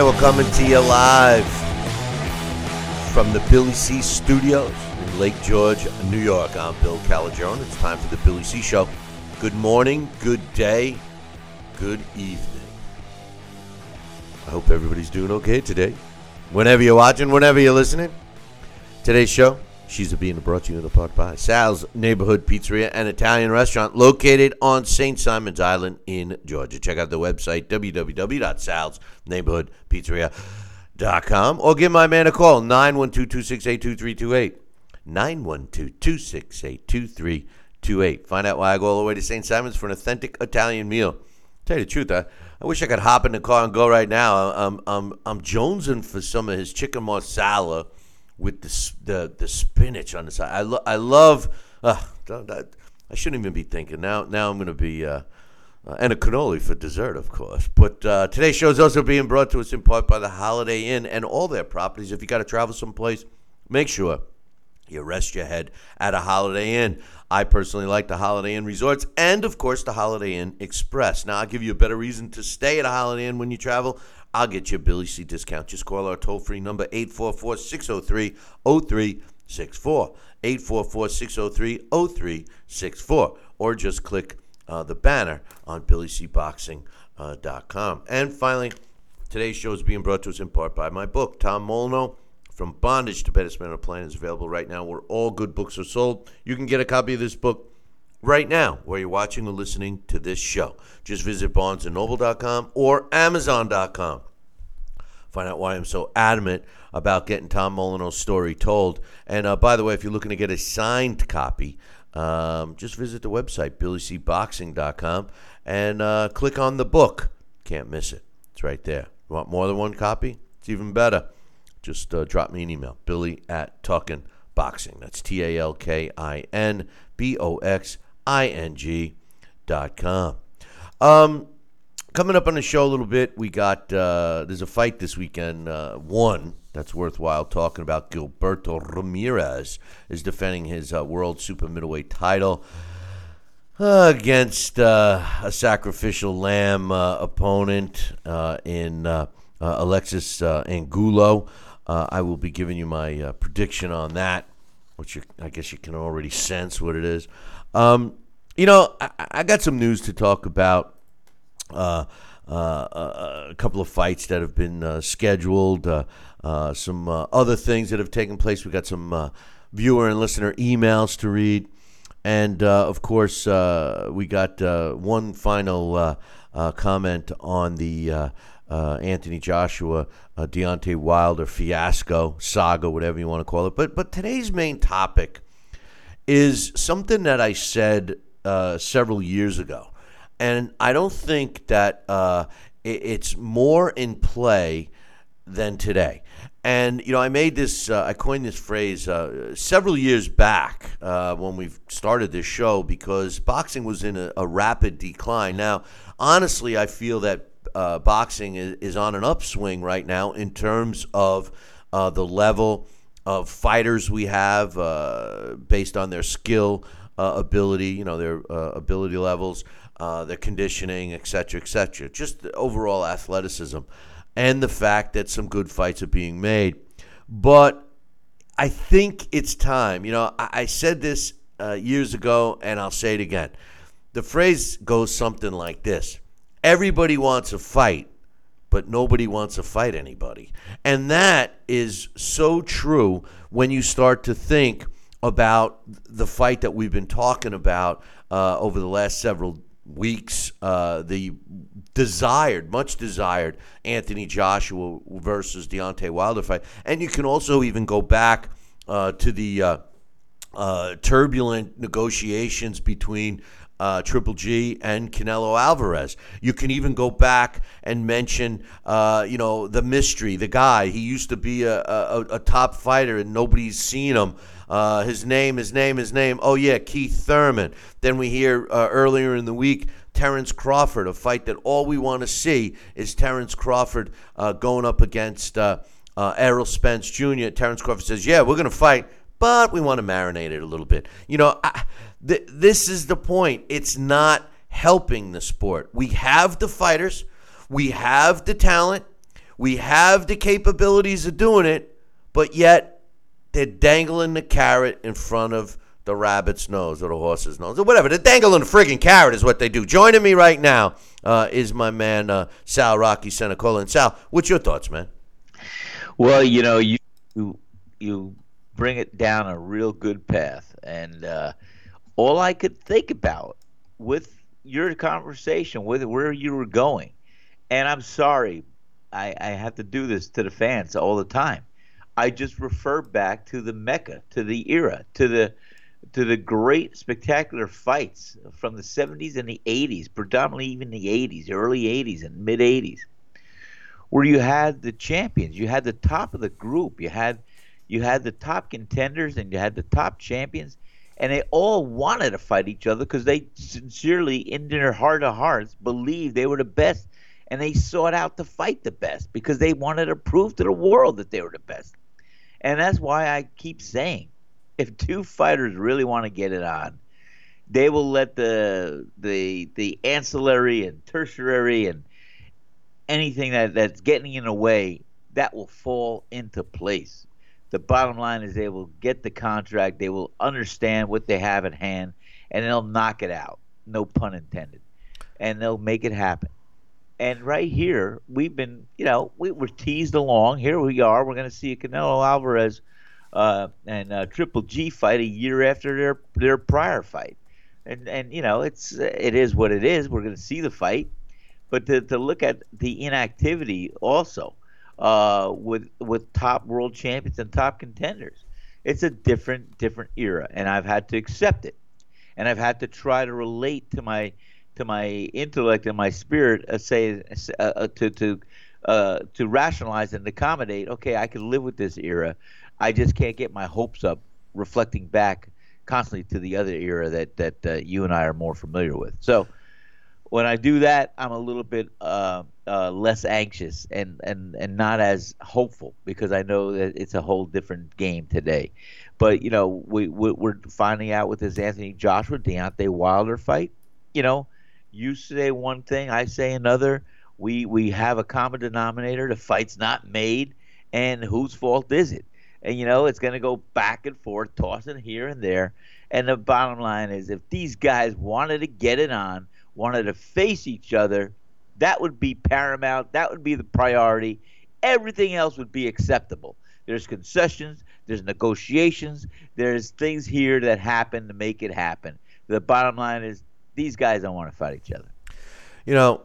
And we're coming to you live from the Billy C Studios in Lake George, New York. I'm Bill Calagione. It's time for the Billy C Show. Good morning, good day, good evening. I hope everybody's doing okay today. Whenever you're watching, whenever you're listening. Today's show, she's a being brought to you in the part by Sal's Neighborhood Pizzeria and Italian Restaurant located on St. Simon's Island in Georgia. Check out the website, www.salsneighborhoodpizzeria.com or give my man a call, 912-268-2328. 912-268-2328. Find out why I go all the way to St. Simon's for an authentic Italian meal. Tell you the truth, I, I wish I could hop in the car and go right now. I'm, I'm, I'm jonesing for some of his chicken marsala with the the, the spinach on the side. I, lo- I love. Uh, I shouldn't even be thinking now. Now I'm going to be. Uh, uh, and a cannoli for dessert, of course. But uh, today's show is also being brought to us in part by the Holiday Inn and all their properties. If you got to travel someplace, make sure you rest your head at a Holiday Inn. I personally like the Holiday Inn resorts and, of course, the Holiday Inn Express. Now, I'll give you a better reason to stay at a Holiday Inn when you travel. I'll get you a Billy C discount. Just call our toll free number 844 603 0364. 844 603 0364. Or just click uh, the banner on BillyCBoxing.com. And finally, today's show is being brought to us in part by my book, Tom Molineaux. From Bondage to Baddest Man on is available right now where all good books are sold. You can get a copy of this book right now where you're watching or listening to this show. Just visit barnesandnoble.com or amazon.com. Find out why I'm so adamant about getting Tom Molineaux's story told. And uh, by the way, if you're looking to get a signed copy, um, just visit the website, billycboxing.com, and uh, click on the book. Can't miss it. It's right there. You want more than one copy? It's even better. Just uh, drop me an email, billy at Talkin Boxing. That's T A L K I N B O X I N G dot com. Um, coming up on the show a little bit, we got uh, there's a fight this weekend. Uh, one that's worthwhile talking about. Gilberto Ramirez is defending his uh, world super middleweight title against uh, a sacrificial lamb uh, opponent in uh, Alexis uh, Angulo. Uh, I will be giving you my uh, prediction on that, which you, I guess you can already sense what it is. Um, you know, I, I got some news to talk about. Uh, uh, uh, a couple of fights that have been uh, scheduled, some other things that have taken place. We got some viewer and listener emails to read, and of course, we got one final comment on the uh, Anthony Joshua, uh, Deontay Wilder fiasco saga, whatever you want to call it. But but today's main topic is something that I said uh, several years ago, and I don't think that uh, it, it's more in play than today. And you know, I made this, uh, I coined this phrase uh, several years back uh, when we started this show because boxing was in a, a rapid decline. Now, honestly, I feel that uh, boxing is, is on an upswing right now in terms of uh, the level of fighters we have uh, based on their skill, uh, ability, you know, their uh, ability levels, uh, their conditioning, et cetera, et cetera. Just overall athleticism and the fact that some good fights are being made. But I think it's time. You know, I, I said this years ago, and I'll say it again. The phrase goes something like this Everybody wants a fight, but nobody wants to fight anybody. And that is so true when you start to think about the fight that we've been talking about uh, over the last several weeks. Uh, the desired, much desired Anthony Joshua versus Deontay Wilder fight. And you can also even go back uh, to the uh, uh, turbulent negotiations between uh, Triple G and Canelo Alvarez. You can even go back and mention, uh, you know, the mystery, the guy. He used to be a, a, a top fighter and nobody's seen him. Uh, his name, his name, his name. Oh, yeah, Keith Thurman. Then we hear uh, earlier in the week Terrence Crawford, a fight that all we want to see is Terrence Crawford uh, going up against uh, Errol Spence Jr. Terrence Crawford says, Yeah, we're going to fight, but we want to marinate it a little bit. You know, I, th- this is the point. It's not helping the sport. We have the fighters, we have the talent, we have the capabilities of doing it, but yet they're dangling the carrot in front of the rabbit's nose or the horse's nose or whatever. They're dangling the friggin' carrot is what they do. Joining me right now uh, is my man uh, Sal Rocky Cenicola. And Sal, what's your thoughts, man? Well, you know, you you, you bring it down a real good path, and uh, all I could think about with your conversation, with where you were going, and I'm sorry, I, I have to do this to the fans all the time. I just refer back to the Mecca, to the era, to the to the great spectacular fights from the 70s and the 80s, predominantly even the 80s, early 80s and mid 80s, where you had the champions, you had the top of the group, you had you had the top contenders and you had the top champions, and they all wanted to fight each other because they sincerely, in their heart of hearts, believed they were the best, and they sought out to fight the best because they wanted to prove to the world that they were the best. And that's why I keep saying if two fighters really want to get it on, they will let the the the ancillary and tertiary and anything that, that's getting in the way that will fall into place. The bottom line is they will get the contract, they will understand what they have at hand, and they'll knock it out. No pun intended. And they'll make it happen. And right here, we've been, you know, we were teased along. Here we are. We're going to see a Canelo Alvarez uh, and uh, Triple G fight a year after their their prior fight, and and you know it's it is what it is. We're going to see the fight, but to, to look at the inactivity also uh, with with top world champions and top contenders, it's a different different era, and I've had to accept it, and I've had to try to relate to my to my intellect and my spirit, uh, say uh, uh, to to uh, to rationalize and accommodate. Okay, I can live with this era I just can't get my hopes up reflecting back constantly to the other era that that uh, you and I are more familiar with. So when I do that, I'm a little bit uh, uh, less anxious and, and, and not as hopeful because I know that it's a whole different game today. But you know, we, we are finding out with this Anthony Joshua Deontay Wilder fight. You know, you say one thing, I say another. We we have a common denominator. The fight's not made, and whose fault is it? and you know it's going to go back and forth, tossing here and there. And the bottom line is, if these guys wanted to get it on, wanted to face each other, that would be paramount. That would be the priority. Everything else would be acceptable. There's concessions, there's negotiations, there's things here that happen to make it happen. The bottom line is, these guys don't want to fight each other. You know,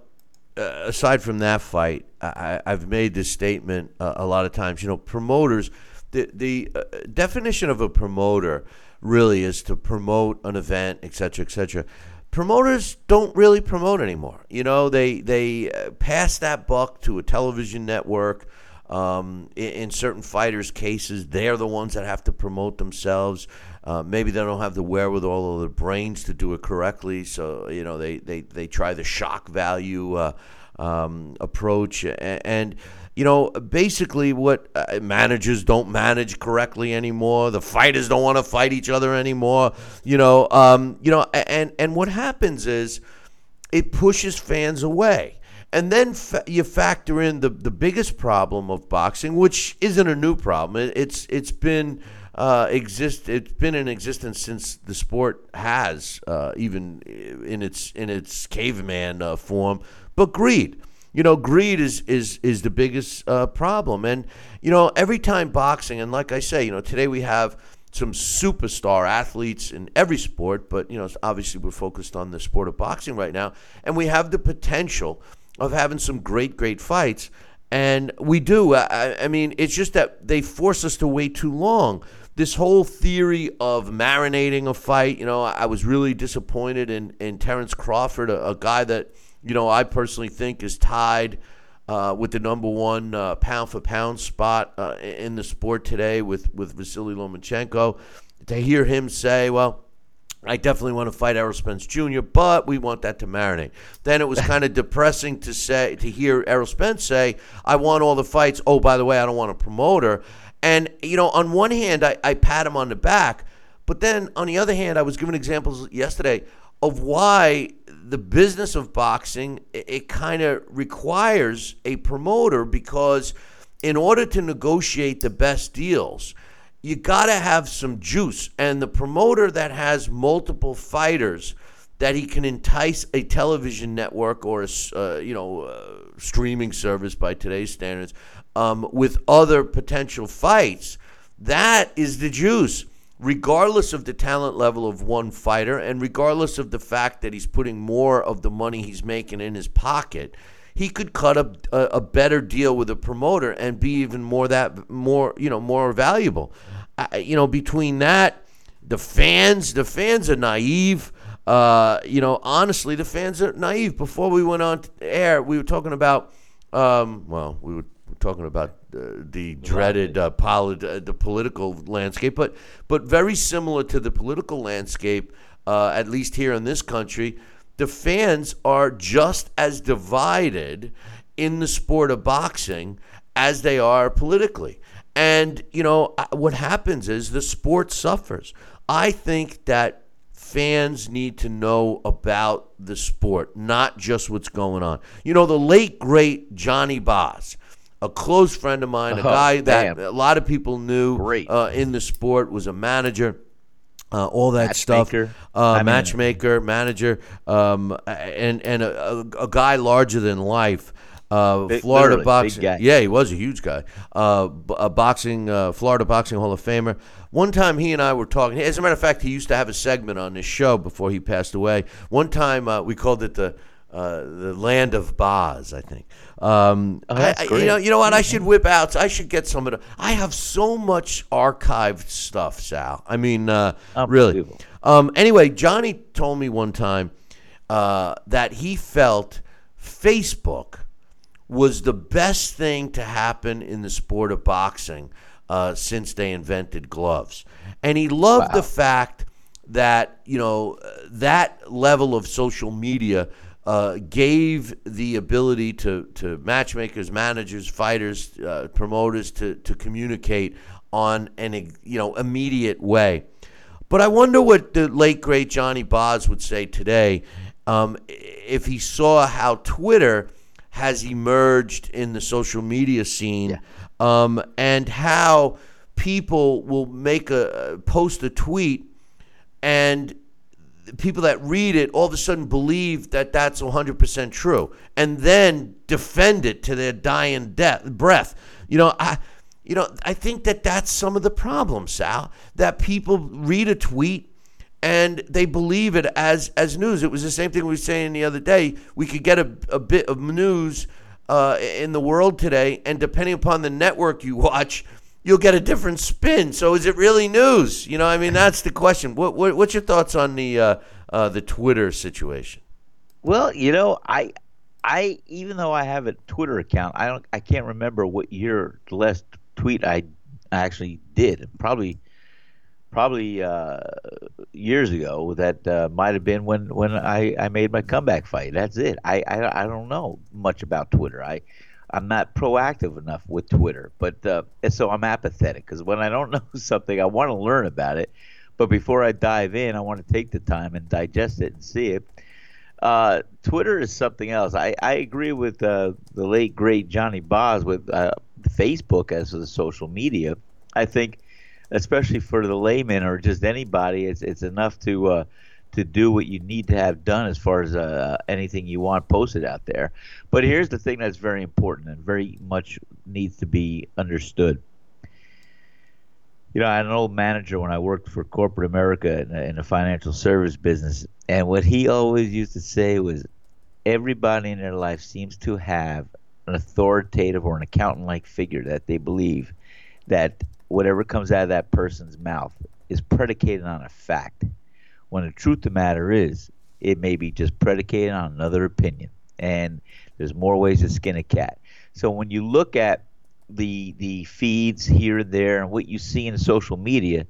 uh, aside from that fight, I, have made this statement uh, a lot of times. You know, promoters the the uh, definition of a promoter really is to promote an event, et cetera, et cetera. Promoters don't really promote anymore. You know, they they uh, pass that buck to a television network. Um, in, in, certain fighters' cases, they're the ones that have to promote themselves. Uh, maybe they don't have the wherewithal or the brains to do it correctly, so you know they they, they try the shock value uh, um, approach and, and you know, basically what uh, managers don't manage correctly anymore. The fighters don't want to fight each other anymore. You know, um, you know, and and what happens is it pushes fans away. And then fa- you factor in the, the biggest problem of boxing, which isn't a new problem. It, it's it's been uh, exist. It's been in existence since the sport has, uh, even in its in its caveman uh, form. But greed you know, greed is is is the biggest uh, problem. And you know, every time boxing, and like I say, you know, today we have some superstar athletes in every sport, but you know, obviously we're focused on the sport of boxing right now, and we have the potential of having some great, great fights. And we do. I, I mean, it's just that they force us to wait too long this whole theory of marinating a fight, you know, I was really disappointed in, in Terrence Crawford, a, a guy that, you know, I personally think is tied uh, with the number one uh, pound for pound spot uh, in the sport today with, with Vasily Lomachenko. To hear him say, well, I definitely want to fight Errol Spence Jr., but we want that to marinate. Then it was kind of depressing to say to hear Errol Spence say, "I want all the fights." Oh, by the way, I don't want a promoter. And, you know, on one hand, I, I pat him on the back, but then on the other hand, I was given examples yesterday of why the business of boxing it, it kind of requires a promoter because in order to negotiate the best deals, you got to have some juice. And the promoter that has multiple fighters that he can entice a television network or a uh, you know uh, streaming service by today's standards um, with other potential fights, that is the juice. Regardless of the talent level of one fighter, and regardless of the fact that he's putting more of the money he's making in his pocket, he could cut a, a, better deal with a promoter and be even more that more you know more valuable. I, you know, between that, the fans, the fans are naive. Uh, you know, honestly, the fans are naive. Before we went on air, we were talking about. Um, well, we were talking about uh, the dreaded uh, poli- uh, the political landscape, but but very similar to the political landscape, uh, at least here in this country, the fans are just as divided in the sport of boxing as they are politically. And you know what happens is the sport suffers. I think that fans need to know about the sport, not just what's going on. You know, the late great Johnny Bos a close friend of mine, a oh, guy that damn. a lot of people knew uh, in the sport, was a manager. Uh, all that matchmaker. stuff, uh, matchmaker, manager, um, and and a, a, a, guy larger than life. Uh, big, Florida boxing, yeah, he was a huge guy. Uh, a boxing, uh, Florida boxing Hall of Famer. One time, he and I were talking. As a matter of fact, he used to have a segment on this show before he passed away. One time, uh, we called it the the land of Bos, I think. Um, oh, I, you know, you know what? I should whip out. I should get some of the. I have so much archived stuff, Sal. I mean, uh, really. Um, anyway, Johnny told me one time uh, that he felt Facebook was the best thing to happen in the sport of boxing uh, since they invented gloves, and he loved wow. the fact that you know that level of social media uh, gave the ability to, to matchmakers, managers, fighters, uh, promoters to, to communicate on an you know immediate way. But I wonder what the late great Johnny Bos would say today um, if he saw how Twitter has emerged in the social media scene yeah. um, and how people will make a post a tweet and people that read it all of a sudden believe that that's 100% true and then defend it to their dying death, breath. You know, I you know, I think that that's some of the problem, Sal, that people read a tweet and they believe it as as news. It was the same thing we were saying the other day. We could get a, a bit of news uh, in the world today, and depending upon the network you watch, you'll get a different spin. So is it really news? You know, I mean, that's the question. What, what what's your thoughts on the uh, uh, the Twitter situation? Well, you know, I I even though I have a Twitter account, I don't I can't remember what year the last tweet I actually did. Probably probably uh, years ago. That uh, might have been when when I, I made my comeback fight. That's it. I, I I don't know much about Twitter. I I'm not proactive enough with Twitter, but uh, so I'm apathetic because when I don't know something, I want to learn about it. But before I dive in, I want to take the time and digest it and see it. Uh, Twitter is something else. I, I agree with uh, the late great Johnny Bos with uh, Facebook as the social media. I think, especially for the layman or just anybody, it's it's enough to uh, to do what you need to have done as far as uh, anything you want posted out there. But here's the thing that's very important and very much needs to be understood. You know, I had an old manager when I worked for corporate America in, in the financial service business, and what he always used to say was, everybody in their life seems to have an authoritative or an accountant-like figure that they believe that whatever comes out of that person's mouth is predicated on a fact. When the truth of the matter is, it may be just predicated on another opinion. And there's more ways to skin a cat. So when you look at the the feeds here and there and what you see in social media,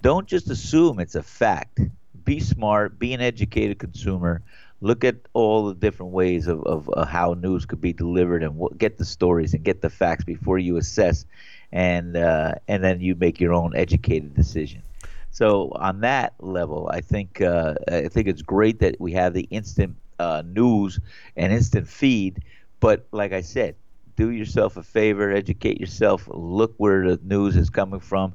don't just assume it's a fact. Be smart, be an educated consumer. Look at all the different ways of, of, how news could be delivered and what, get the stories and get the facts before you assess and uh, and then you make your own educated decision. So on that level, I think uh, I think it's great that we have the instant uh, news and instant feed. But like I said, do yourself a favor, educate yourself, look where the news is coming from,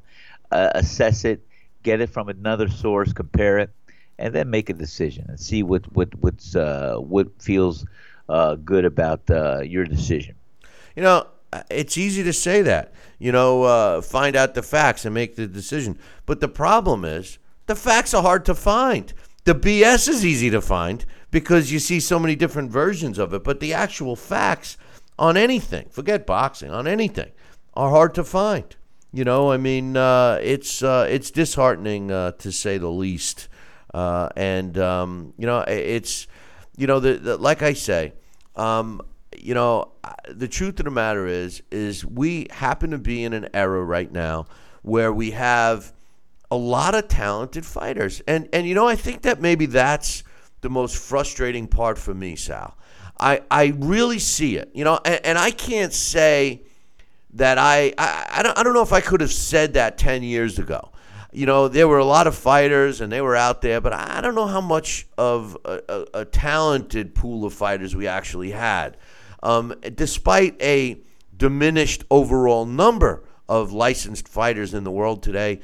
uh, assess it, get it from another source, compare it, and then make a decision and see what what what's uh, what feels uh, good about uh, your decision. You know, it's easy to say that you know, uh, find out the facts and make the decision. But the problem is, the facts are hard to find. The BS is easy to find because you see so many different versions of it. But the actual facts on anything, forget boxing, on anything, are hard to find. You know, I mean, uh, it's uh, it's disheartening uh, to say the least. Uh, and um, you know, it's you know, the, the like I say. Um, you know, the truth of the matter is, is we happen to be in an era right now where we have a lot of talented fighters, and and you know, I think that maybe that's the most frustrating part for me, Sal. I I really see it, you know, and, and I can't say that I, I I don't I don't know if I could have said that ten years ago. You know, there were a lot of fighters and they were out there, but I don't know how much of a, a, a talented pool of fighters we actually had um, despite a diminished overall number of licensed fighters in the world today,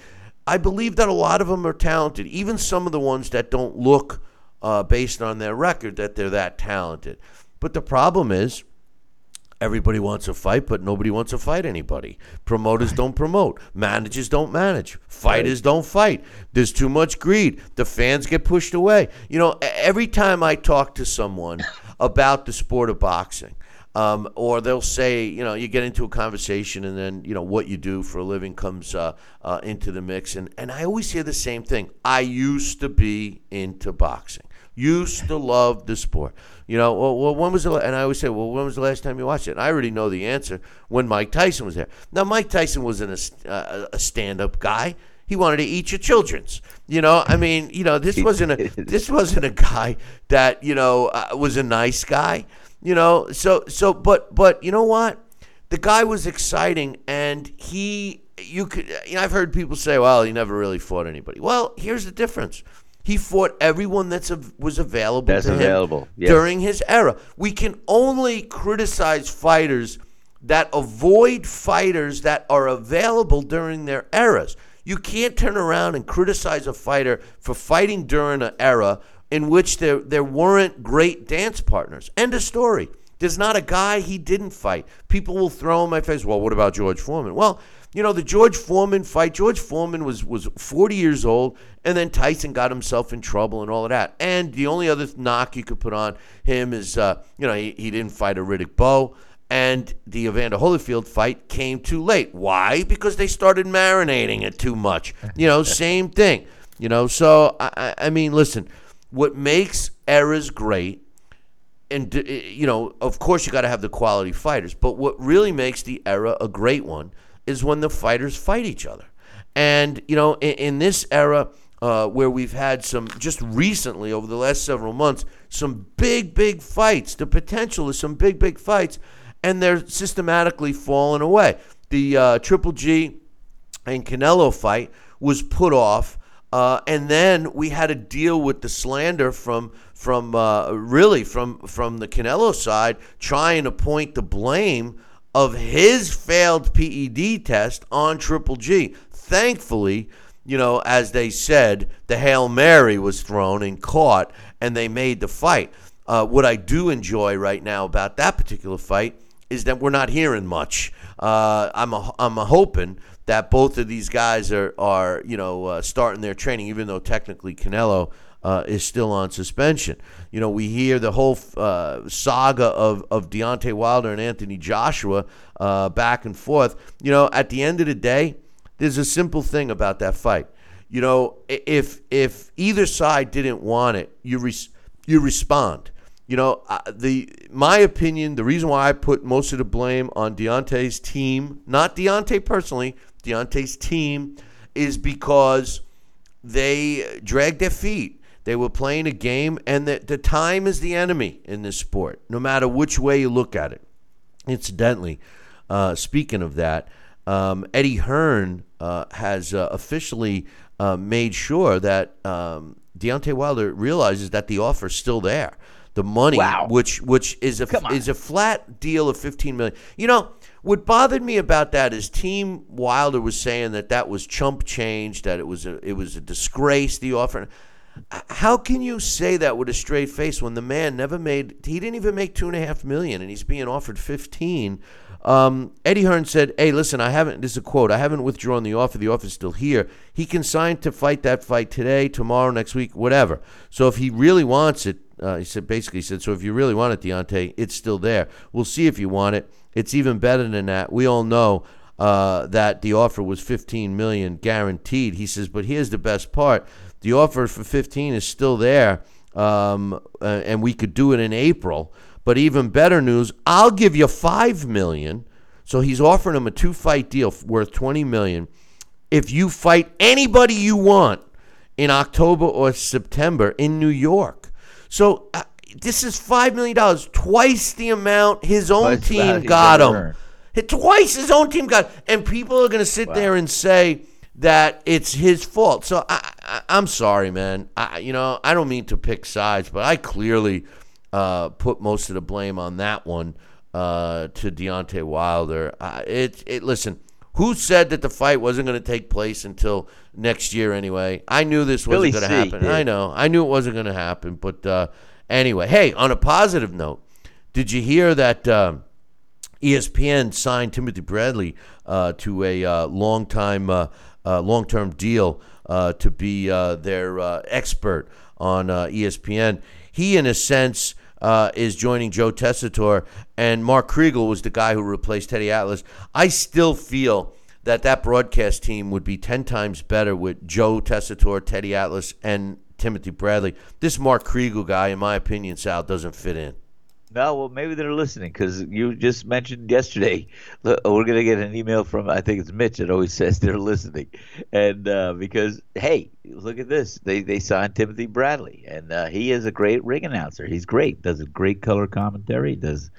I believe that a lot of them are talented. Even some of the ones that don't look, uh, based on their record, that they're that talented. But the problem is, everybody wants a fight, but nobody wants to fight anybody. Promoters don't promote. Managers don't manage. Fighters right. don't fight. There's too much greed. The fans get pushed away. You know, every time I talk to someone about the sport of boxing, um, or they'll say, you know, you get into a conversation and then, you know, what you do for a living comes uh, uh, into the mix. And, and I always hear the same thing. I used to be into boxing, used to love the sport. You know, well, well when was the, and I always say, well, when was the last time you watched it? And I already know the answer when Mike Tyson was there. Now, Mike Tyson wasn't a, uh, a stand up guy he wanted to eat your children's. You know, I mean, you know, this wasn't a this wasn't a guy that you know uh, was a nice guy. You know, so so but but you know what? The guy was exciting and he you could you know I've heard people say, well, he never really fought anybody. Well, here's the difference. He fought everyone that's a, was available that's to available. him yes. during his era. We can only criticize fighters that avoid fighters that are available during their eras. You can't turn around and criticize a fighter for fighting during an era in which there, there weren't great dance partners. End of story. There's not a guy he didn't fight. People will throw in my face, well, what about George Foreman? Well, you know, the George Foreman fight, George Foreman was, was 40 years old, and then Tyson got himself in trouble and all of that. And the only other knock you could put on him is, uh, you know, he, he didn't fight a Riddick Bowe. And the Evander Holyfield fight came too late. Why? Because they started marinating it too much. You know, same thing. You know, so I, I mean, listen, what makes eras great and you know of course you got to have the quality fighters but what really makes the era a great one is when the fighters fight each other. And you know in, in this era uh, where we've had some just recently over the last several months some big big fights the potential is some big big fights and they're systematically falling away. The uh, triple g and canelo fight was put off uh, and then we had to deal with the slander from from uh, really from from the Canelo side, trying to point the blame of his failed PED test on Triple G. Thankfully, you know, as they said, the Hail Mary was thrown and caught, and they made the fight. Uh, what I do enjoy right now about that particular fight is that we're not hearing much. Uh, I'm a, I'm a hoping that both of these guys are are you know uh, starting their training, even though technically Canelo uh, is still on suspension. You know, we hear the whole uh, saga of, of Deontay Wilder and Anthony Joshua uh, back and forth. You know, at the end of the day, there's a simple thing about that fight. You know, if if either side didn't want it, you res- you respond. You know, uh, the my opinion, the reason why I put most of the blame on Deontay's team, not Deontay personally, Deontay's team, is because they dragged their feet. They were playing a game, and the, the time is the enemy in this sport, no matter which way you look at it. Incidentally, uh, speaking of that, um, Eddie Hearn uh, has uh, officially uh, made sure that um, Deontay Wilder realizes that the offer is still there. The money, Wow. which which is a is a flat deal of fifteen million. You know what bothered me about that is Team Wilder was saying that that was chump change, that it was a it was a disgrace. The offer. How can you say that with a straight face when the man never made? He didn't even make two and a half million, and he's being offered fifteen. Um, Eddie Hearn said, "Hey, listen, I haven't. This is a quote. I haven't withdrawn the offer. The offer's still here. He can sign to fight that fight today, tomorrow, next week, whatever. So if he really wants it, uh, he said basically he said, so if you really want it, Deontay, it's still there. We'll see if you want it. It's even better than that. We all know." Uh, that the offer was 15 million guaranteed. He says, but here's the best part: the offer for 15 is still there, um, uh, and we could do it in April. But even better news: I'll give you five million. So he's offering him a two-fight deal worth 20 million. If you fight anybody you want in October or September in New York, so uh, this is five million dollars, twice the amount his own Twice team got him. earned. Twice his own team got, and people are going to sit there and say that it's his fault. So I, I, I'm sorry, man. I, you know, I don't mean to pick sides, but I clearly uh, put most of the blame on that one uh, to Deontay Wilder. Uh, it, it. Listen, who said that the fight wasn't going to take place until next year? Anyway, I knew this wasn't going to happen. did. I know, I knew it wasn't going to happen. But uh, anyway, hey, on a positive note, did you hear that? um E ESPN signed Timothy Bradley uh, to a uh, long time, uh, uh, long term deal uh, to be uh, their uh, expert on uh, ESPN. He, in a sense, uh, is joining Joe Tessitore, and Mark Kriegel was the guy who replaced Teddy Atlas. I still feel that that broadcast team would be ten times better with Joe Tessitore, Teddy Atlas, and Timothy Bradley. This Mark Kriegel guy, in my opinion, Sal, doesn't fit in. No, well, maybe they're listening because you just mentioned yesterday. We're gonna get an email from I think it's Mitch that always says they're listening, and uh, because hey, look at this, they they signed Timothy Bradley, and uh, he is a great ring announcer. He's great, does a great color commentary, does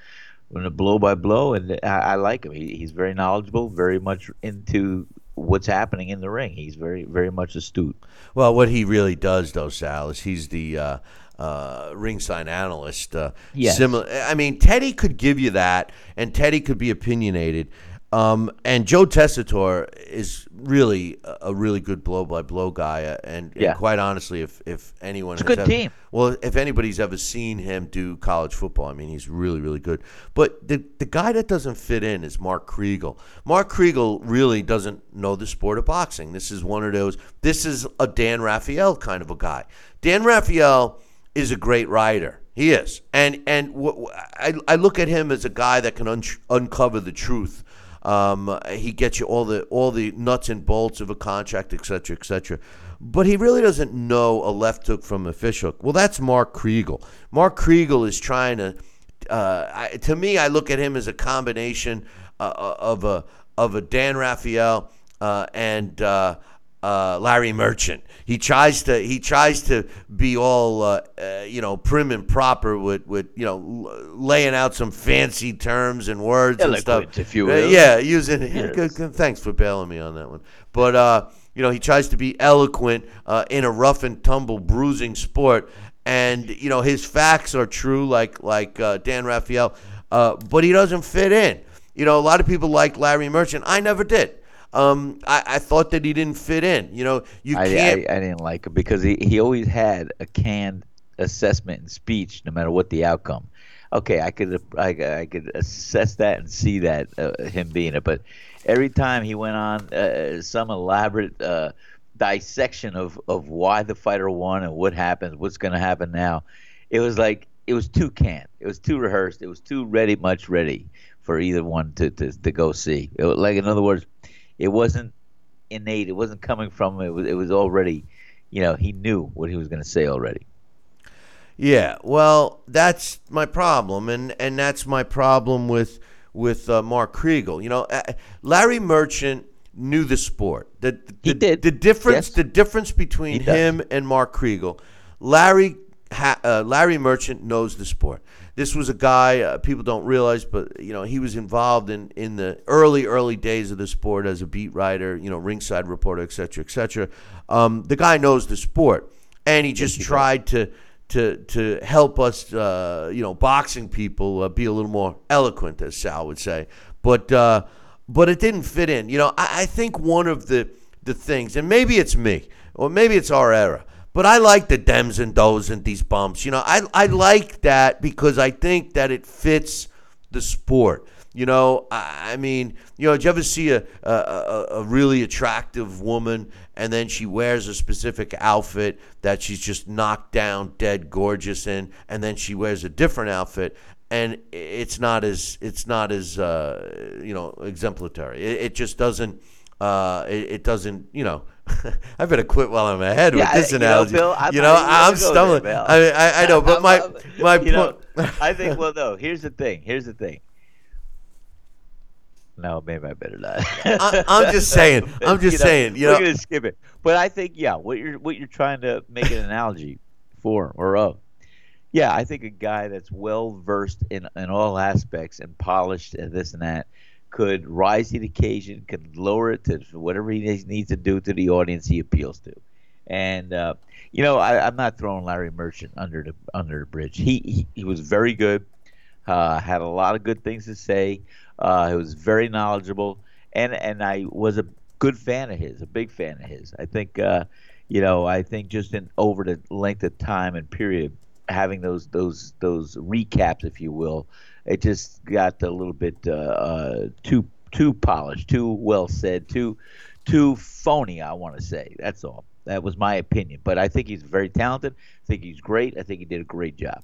a blow by blow, and I, I like him. He, he's very knowledgeable, very much into what's happening in the ring. He's very very much astute. Well, what he really does, though, Sal, is he's the uh, uh, ringside analyst. Uh, Yes. Similar. I mean, Teddy could give you that, and Teddy could be opinionated. Um, and Joe Tessitore is really a, really good blow by blow guy, uh, and, and Yeah. quite honestly, if if anyone It's a has good ever- team. well, if anybody's ever seen him do college football, I mean, he's really, really good. But the the guy that doesn't fit in is Mark Kriegel. Mark Kriegel really doesn't know the sport of boxing. This is one of those. This is a Dan Rafael kind of a guy. Dan Rafael is a great writer. He is, and and w- w- I, I look at him as a guy that can un- uncover the truth. Um, he gets you all the all the nuts and bolts of a contract, et cetera, et cetera. But he really doesn't know a left hook from a fish hook. Well, that's Mark Kriegel. Mark Kriegel is trying to. Uh, I, to me, I look at him as a combination uh, of a of a Dan Rafael uh, and uh, Larry Merchant. He tries to he tries to be all uh, uh, you know prim and proper with with you know laying out some fancy terms and words and stuff. If you Uh, will. yeah, using Yes. good, good, thanks for bailing me on that one. But uh, you know he tries to be eloquent uh, in a rough and tumble bruising sport, and you know his facts are true, like like uh, Dan Rafael, uh, but he doesn't fit in. You know, a lot of people like Larry Merchant. I never did. Um, I, I thought that he didn't fit in. You know, you I, can't. I, I didn't like him because he, he always had a canned assessment and speech, no matter what the outcome. Okay, I could I, I could assess that and see that uh, him being it, but every time he went on uh, some elaborate uh, dissection of, of why the fighter won and what happens, what's going to happen now, it was like it was too canned, it was too rehearsed, it was too ready, much ready for either one to, to, to go see. It was, like in other words, it wasn't innate. It wasn't coming from him. It was it was already, you know, he knew what he was going to say already. Yeah, well, that's my problem, and and that's my problem with with uh, Mark Kriegel. You know, uh, Larry Merchant knew the sport. The, the, He did. The difference, Yes. the difference between him and Mark Kriegel, Larry ha, uh, Larry Merchant knows the sport. This was a guy uh, people don't realize, but you know he was involved in, in the early early days of the sport as a beat writer, you know, ringside reporter, et cetera, et cetera. Um, the guy knows the sport, and he just tried to to to help us, uh, you know, boxing people uh, be a little more eloquent, as Sal would say. But uh, but it didn't fit in. You know, I, I think one of the the things, and maybe it's me, or maybe it's our era, but I like the dems and does and these bumps. You know, I I like that because I think that it fits the sport. You know, I, I mean, you know, did you ever see a, a a a really attractive woman and then she wears a specific outfit that she's just knocked down, dead gorgeous in, and then she wears a different outfit and it's not as it's not as uh, you know exemplary. It, it just doesn't. Uh, it, it doesn't. You know. I better quit while I'm ahead Yeah, with this I- you know, analogy. Bill, I'm you know, I'm go there, stumbling. Bill. I, I, I know, but my my you know. I think. Well, no. Here's the thing. Here's the thing. No, maybe I better not. I- I'm just saying, I'm just know, saying, you we're gonna skip it. But I think, yeah, what you're what you're trying to make an analogy for or of, yeah, I think a guy that's well versed in in all aspects and polished and this and that could rise to the occasion, could lower it to whatever he needs- to do to the audience he appeals to. And uh, you know, I, I'm not throwing Larry Merchant under the under the bridge. He he, he was very good. Uh, had a lot of good things to say. Uh, he was very knowledgeable, and and I was a good fan of his, a big fan of his. I think, uh, you know, I think just in over the length of time and period, having those those those recaps, if you will, it just got a little bit uh, uh, too too polished, too well said, too too phony. I want to say that's all. That was my opinion, but I think he's very talented. I think he's great. I think he did a great job.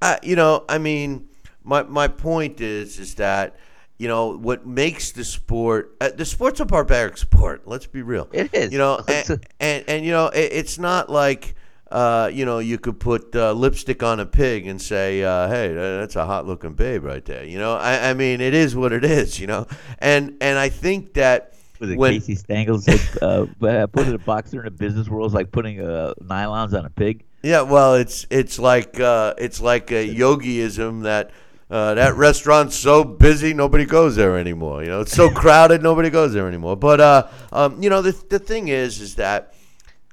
Uh, you know, I mean, my my point is is that you know what makes the sport uh, the sport's a barbaric sport. Let's be real. It is. You know, and, and and you know, it, it's not like. Uh, you know, you could put uh, lipstick on a pig and say, uh, "Hey, that's a hot-looking babe right there." You know, I, I mean, it is what it is. You know, and and I think that Was it when Casey Stengel said, uh, uh, putting a boxer in a business world is like putting uh, nylons on a pig? Yeah, well, it's it's like uh, it's like a yogiism that uh, that restaurant's so busy nobody goes there anymore. You know, it's so crowded nobody goes there anymore. But uh, um, you know, the the thing is, is that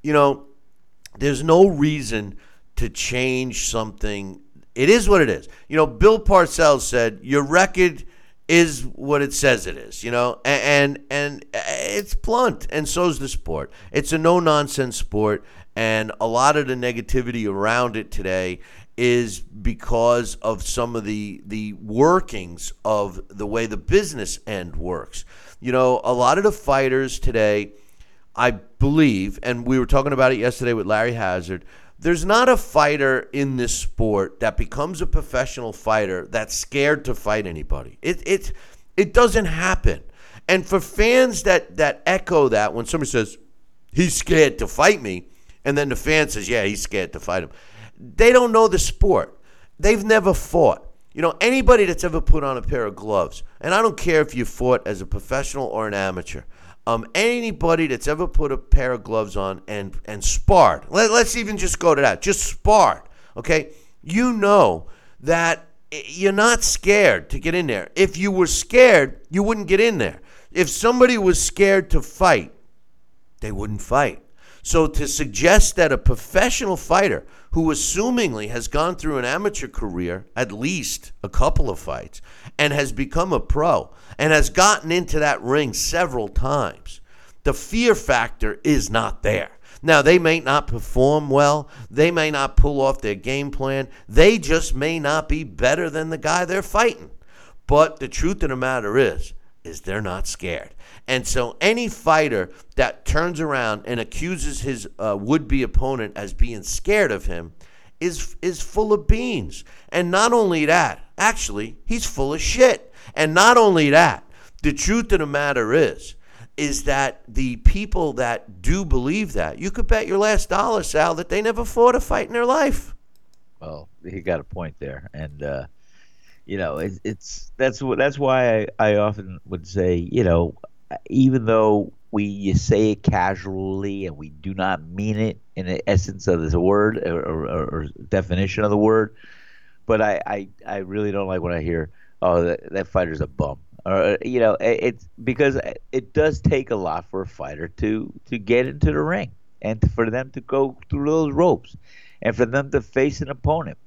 you know, there's no reason to change something. It is what it is. You know, Bill Parcells said your record is what it says it is. You know, A- and and, uh, it's blunt, and so's the sport. It's a no nonsense sport, and a lot of the negativity around it today is because of some of the the workings of the way the business end works. You know, a lot of the fighters today. I believe, and we were talking about it yesterday with Larry Hazzard. There's not a fighter in this sport that becomes a professional fighter that's scared to fight anybody. It it it doesn't happen. And for fans that that echo that when somebody says he's scared to fight me, and then the fan says, "Yeah, he's scared to fight him," they don't know the sport. They've never fought. You know, anybody that's ever put on a pair of gloves, and I don't care if you fought as a professional or an amateur. Um, anybody that's ever put a pair of gloves on and and sparred. Let, let's even just go to that. Just sparred. Okay, you know that you're not scared to get in there. If you were scared, you wouldn't get in there. If somebody was scared to fight, they wouldn't fight. So to suggest that a professional fighter who assumingly has gone through an amateur career, at least a couple of fights, and has become a pro and has gotten into that ring several times, the fear factor is not there. Now, they may not perform well. They may not pull off their game plan. They just may not be better than the guy they're fighting. But the truth of the matter is, is they're not scared. And so any fighter that turns around and accuses his uh, would-be opponent as being scared of him is is full of beans. And not only that, actually, he's full of shit. And not only that, the truth of the matter is is that the people that do believe that, you could bet your last dollar, Sal, that they never fought a fight in their life. Well, he got a point there, and uh, you know, it, it's that's what that's why I, I often would say, you know, even though we say it casually and we do not mean it in the essence of the word or, or, or definition of the word, but I, I, I really don't like when I hear, oh, that, that fighter's a bum. Or you know, it's because it does take a lot for a fighter to to get into the ring and for them to go through those ropes, and for them to face an opponent.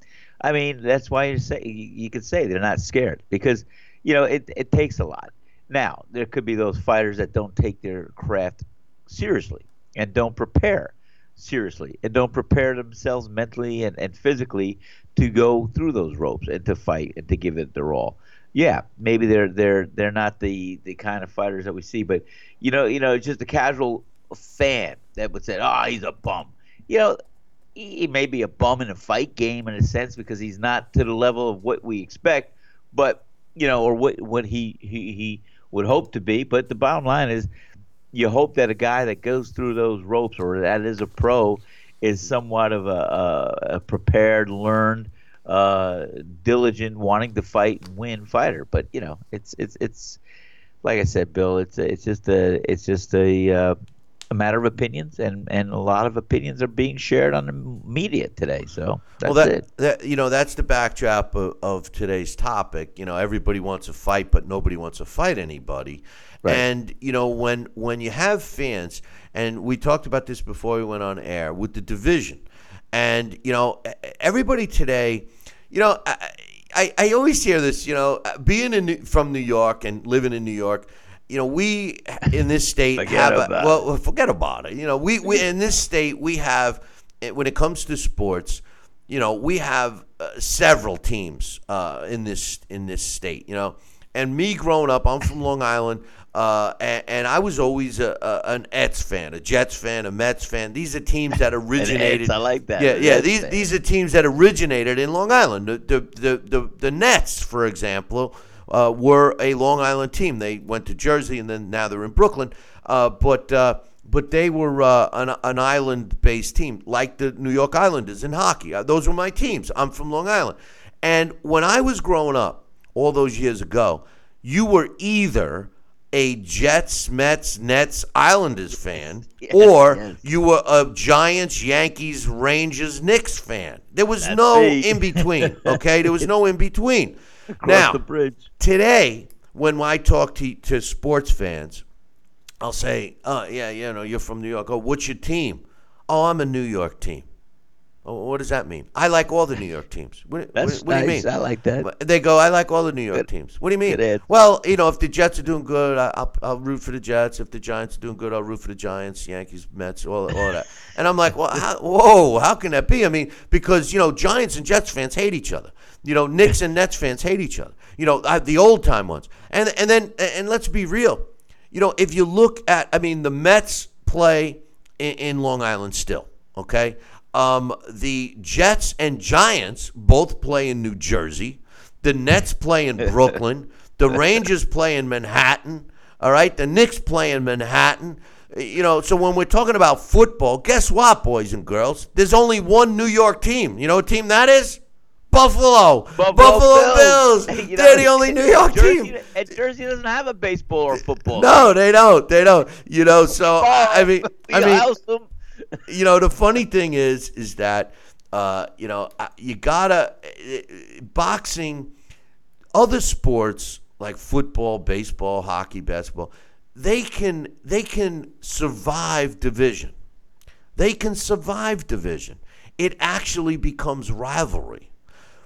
I mean, that's why you say you, could say they're not scared because you know it it takes a lot. Now, there could be those fighters that don't take their craft seriously and don't prepare seriously and don't prepare themselves mentally and, and physically to go through those ropes and to fight and to give it their all yeah, maybe they're they're they're not the the kind of fighters that we see, but you know, you know, just a casual fan that would say, "Oh, he's a bum." You know, he may be a bum in a fight game in a sense because he's not to the level of what we expect, but you know, or what what he he he would hope to be. But the bottom line is, you hope that a guy that goes through those ropes or that is a pro is somewhat of a, a, a prepared, learned uh, diligent, wanting to fight and win fighter. But you know, it's it's it's like I said, Bill. It's it's just a it's just a uh, a matter of opinions, and and a lot of opinions are being shared on the media today. So that's well, that, it. That, you know, that's the backdrop of, of today's topic. You know, everybody wants to fight, but nobody wants to fight anybody. Right. And you know, when when you have fans, and we talked about this before we went on air with the division, and you know, everybody today you know, I, I, I always hear this. You know, being in from New York and living in New York, you know, we in this state have a, well, forget about it. You know, we, we in this state we have eh, when it comes to sports, you know, we have uh, several teams uh, in this in this state. You know, and me growing up, I'm from Long Island. Uh, and, and, I was always a, a, an Ets fan, a Jets fan, a Mets fan. These are teams that originated. I like that. Yeah, yeah. These fan. these are teams that originated in Long Island. The the the the, the Nets, for example, uh, were a Long Island team. They went to Jersey and then now they're in Brooklyn. Uh, but uh, but they were uh, an, an island-based team, like the New York Islanders in hockey. Uh, those were my teams. I'm from Long Island, and when I was growing up, all those years ago, you were either a Jets, Mets, Nets, Islanders fan, yes, or yes. you were a Giants, Yankees, Rangers, Knicks fan. There was That's no in between. Okay, there was no in between. Now, the bridge. today, when I talk to, to sports fans, I'll say, "Oh yeah, you know, you're from New York. Oh, what's your team? Oh, I'm a New York team. Oh, what does that mean? I like all the New York teams. What, That's what, what nice. do you mean? I like that. They go, I like all the New York good. teams. What do you mean? Well, you know, if the Jets are doing good, I'll, I'll root for the Jets. If the Giants are doing good, I'll root for the Giants, Yankees, Mets, all, all that. And I'm like, well, how, whoa, how can that be? I mean, because, you know, Giants and Jets fans hate each other. You know, Knicks and Nets fans hate each other. You know, the old time ones. And, and then, and let's be real. You know, if you look at, I mean, the Mets play in, in Long Island still, okay? Um, the Jets and Giants both play in New Jersey. The Nets play in Brooklyn. the Rangers play in Manhattan. All right. The Knicks play in Manhattan. You know, so when we're talking about football, guess what, boys and girls? There's only one New York team. You know what team that is? Buffalo. Buffalo, Buffalo Bills. Bills. They're the only New York Jersey, team. And Jersey doesn't have a baseball or football. No, they don't. They don't. You know, so I mean, I mean, you know, the funny thing is, is that uh, you know you gotta boxing, other sports like football, baseball, hockey, basketball, they can they can survive division. They can survive division. It actually becomes rivalry.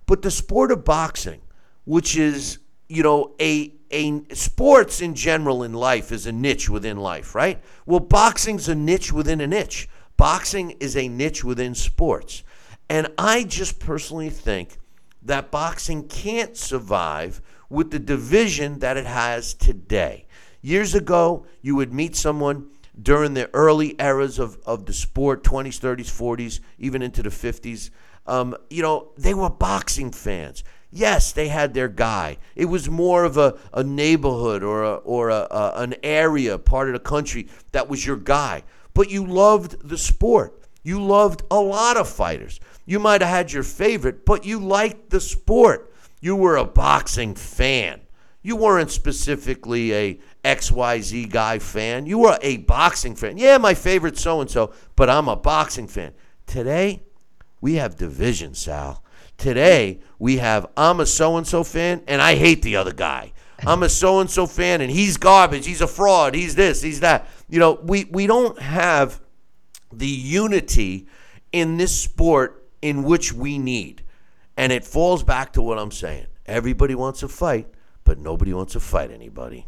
But the sport of boxing, which is, you know, a a sports in general in life is a niche within life, right? Well, boxing's a niche within a niche. Boxing is a niche within sports. And I just personally think that boxing can't survive with the division that it has today. Years ago, you would meet someone during the early eras of, of the sport 20s, 30s, 40s, even into the 50s. Um, you know, they were boxing fans. Yes, they had their guy. It was more of a, a neighborhood or, a, or a, a, an area, part of the country that was your guy. But you loved the sport. You loved a lot of fighters. You might have had your favorite, but you liked the sport. You were a boxing fan. You weren't specifically a XYZ guy fan. You were a boxing fan. Yeah, my favorite so and so, but I'm a boxing fan. Today, we have division, Sal. Today, we have I'm a so and so fan and I hate the other guy. I'm a so and so fan and he's garbage. He's a fraud. He's this, he's that. You know, we, we don't have the unity in this sport in which we need. And it falls back to what I'm saying. Everybody wants to fight, but nobody wants to fight anybody.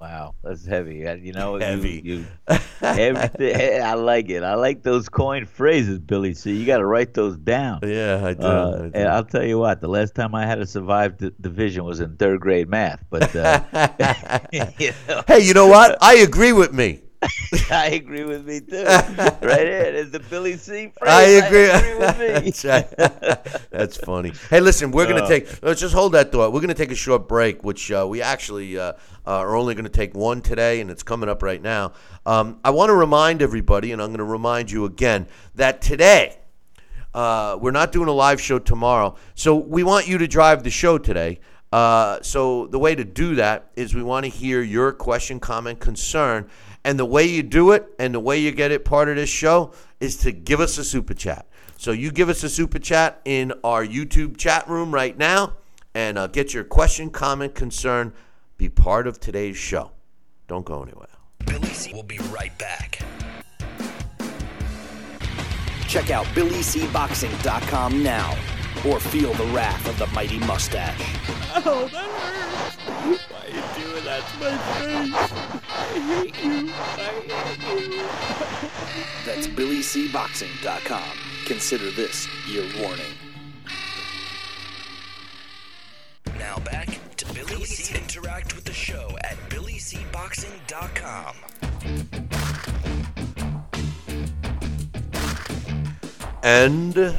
Wow, that's heavy. Uh, You know, Heavy. You, you, everything, I like it. I like those coin phrases, Billy. C. You got to write those down. Yeah, I do. Uh, I do. and I'll tell you what. The last time I had to survive division was in third grade math. But uh, you know, hey, you know what? I agree with me. I agree with me too. right here, there's the Billy C. Phrase. I agree. with me. That's right. That's funny. Hey, listen, we're going to Uh. take, let's just hold that thought. We're going to take a short break, which uh, we actually uh, uh, are only going to take one today, and it's coming up right now. Um, I want to remind everybody, and I'm going to remind you again, that today, uh, we're not doing a live show tomorrow, so we want you to drive the show today. Uh, so the way to do that is we want to hear your question, comment, concern, and the way you do it and the way you get it part of this show is to give us a super chat. So you give us a super chat in our YouTube chat room right now, and uh, get your question, comment, concern, be part of today's show. Don't go anywhere. Billy C will be right back. Check out BillyCBoxing.com now or feel the wrath of the mighty mustache. Oh, that hurts. Why are you doing that to my face? I hate you. I hate you. That's BillyCBoxing.com. Consider this your warning. Now back to Billy C. Interact with the show at BillyCBoxing.com. And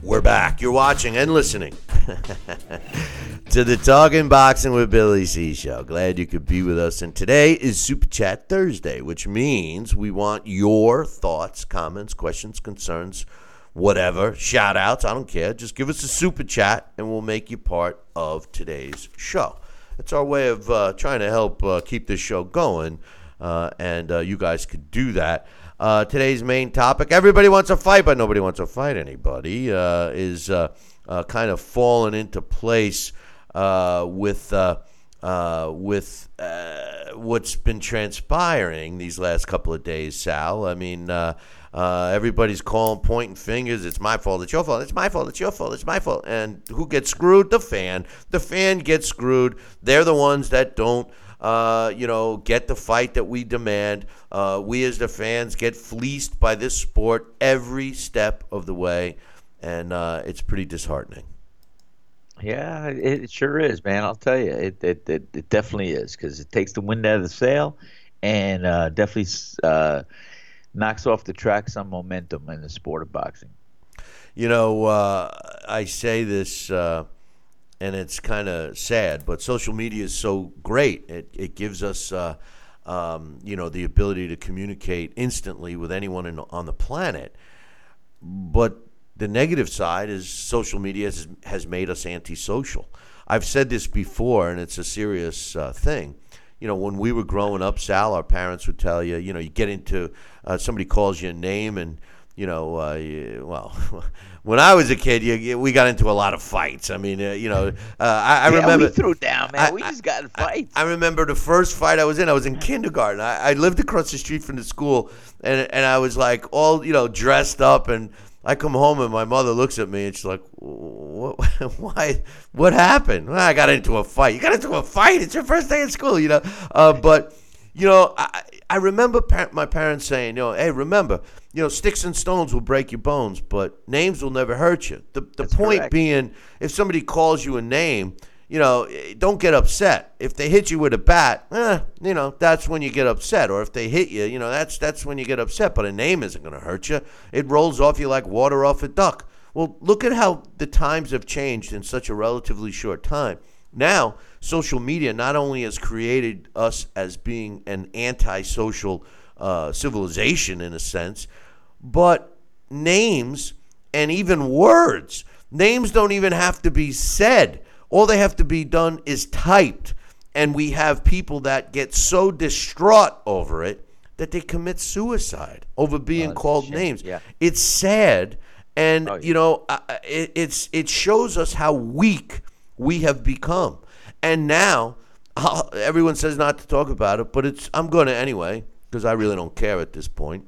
we're back. You're watching and listening to the Talking Boxing with Billy C show. Glad you could be with us. And today is Super Chat Thursday, which means we want your thoughts, comments, questions, concerns, whatever, shout outs. I don't care. Just give us a super chat and we'll make you part of today's show. It's our way of uh, trying to help uh, keep this show going, uh, and uh, you guys could do that. Uh, today's main topic everybody wants to fight, but nobody wants to fight anybody uh, is kind of fallen into place with. Uh, uh, with uh, what's been transpiring these last couple of days, Sal. I mean, uh, uh, everybody's calling, pointing fingers. It's my fault. It's your fault. It's my fault. It's your fault. It's my fault. And who gets screwed? The fan. The fan gets screwed. They're the ones that don't. Uh, you know, get the fight that we demand. Uh, we as the fans get fleeced by this sport every step of the way, and uh, it's pretty disheartening. Yeah, it, sure is, man. I'll tell you, it it, it, it definitely is because it takes the wind out of the sail, and uh, definitely uh, knocks off the track some momentum in the sport of boxing. You know, uh, I say this, uh, and it's kind of sad, but social media is so great. It, it gives us, uh, um, you know, the ability to communicate instantly with anyone in, on the planet. But the negative side is social media has, has made us antisocial. I've said this before, and it's a serious uh, thing. You know, when we were growing up, Sal, our parents would tell you, you know, you get into uh, somebody calls you a name and you know, uh, you- well, when I was a kid, you, you- we got into a lot of fights. I mean, uh, you know, uh, I, I yeah, remember. we threw down, man. I- we just got in fights. I remember the first fight I was in. I was in kindergarten. I, I lived across the street from the school, and and I was like all you know dressed up, and I come home and my mother looks at me and she's like, "What? Why? What happened? Well, I got into a fight. You got into a fight? It's your first day in school, you know." Uh, but you know, I I remember par- my parents saying, "You know, hey, remember." You know, sticks and stones will break your bones, but names will never hurt you. The, the That's point correct. being, if somebody calls you a name, you know, eh, don't get upset. If they hit you with a bat, eh, you know, that's when you get upset. Or if they hit you, you know, that's that's when you get upset. But a name isn't going to hurt you. It rolls off you like water off a duck. Well, look at how the times have changed in such a relatively short time. Now, social media not only has created us as being an antisocial uh, civilization in a sense, but names and even words. Names don't even have to be said. All they have to be done is typed. And we have people that get so distraught over it that they commit suicide over being Oh, called shame. names. Yeah. It's sad. And, Oh, yeah. you know, it, it's, it shows us how weak we have become. And now, uh, everyone says not to talk about it, but it's I'm going to anyway because I really don't care at this point.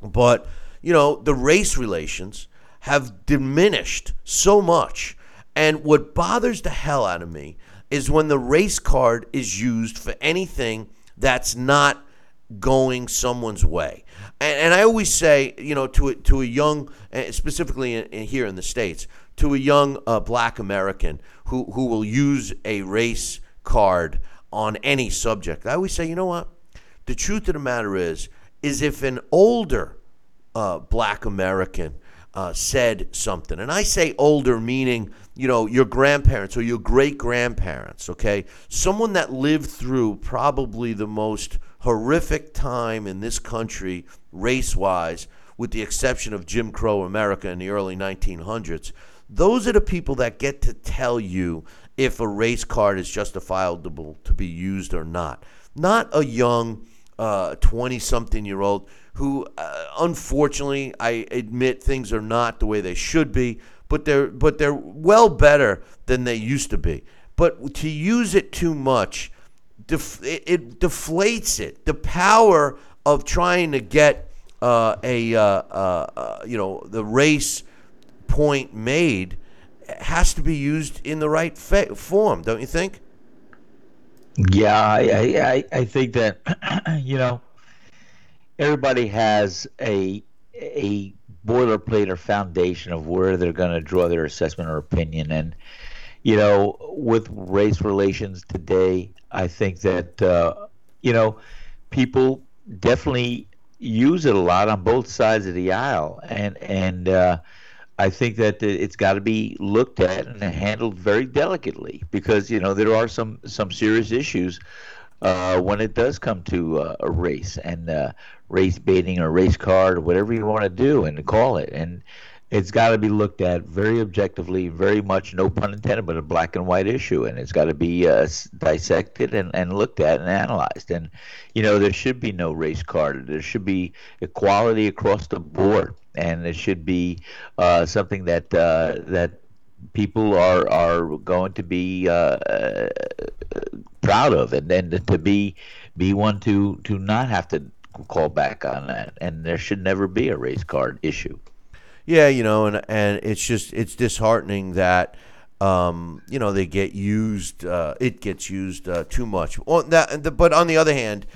But, you know, the race relations have diminished so much. And what bothers the hell out of me is when the race card is used for anything that's not going someone's way. And, and I always say, you know, to a, to a young, eh, specifically in, in here in the States, to a young uh, black American who, who will use a race card on any subject, I always say, you know what? The truth of the matter is, is if an older uh, black American uh, said something, and I say older meaning, you know, your grandparents or your great grandparents, okay? Someone that lived through probably the most horrific time in this country, race wise, with the exception of Jim Crow America in the early 1900s. Those are the people that get to tell you if a race card is justifiable to be used or not. Not a young 20 something year old who, uh, unfortunately, I admit things are not the way they should be, but they're, but they're well better than they used to be. But to use it too much, def- it, it deflates it. The power of trying to get uh, a, uh, uh, uh, you know, the race point made has to be used in the right fa- form, don't you think? Yeah, I, I, I- think that you know everybody has a a boilerplate or foundation of where they're going to draw their assessment or opinion, and you know with race relations today, I think that uh, you know people definitely use it a lot on both sides of the aisle, and and uh, I think that it- it's got to be looked at and handled very delicately because you know there are some some serious issues uh, when it does come to uh, a race and uh, race baiting or race card or whatever you want to do and call it. And it's got to be looked at very objectively very much no pun intended but a black and white issue. And it's got to be uh, dissected and, and looked at and analyzed. And you know there should be no race card. There should be equality across the board and it should be uh, something that uh, that people are are going to be uh, uh, proud of, and then to be be one to to not have to call back on that. And there should never be a race card issue. Yeah, you know, and and it's just it's disheartening that um, you know they get used. Uh, it gets used uh, too much. On that, but on the other hand,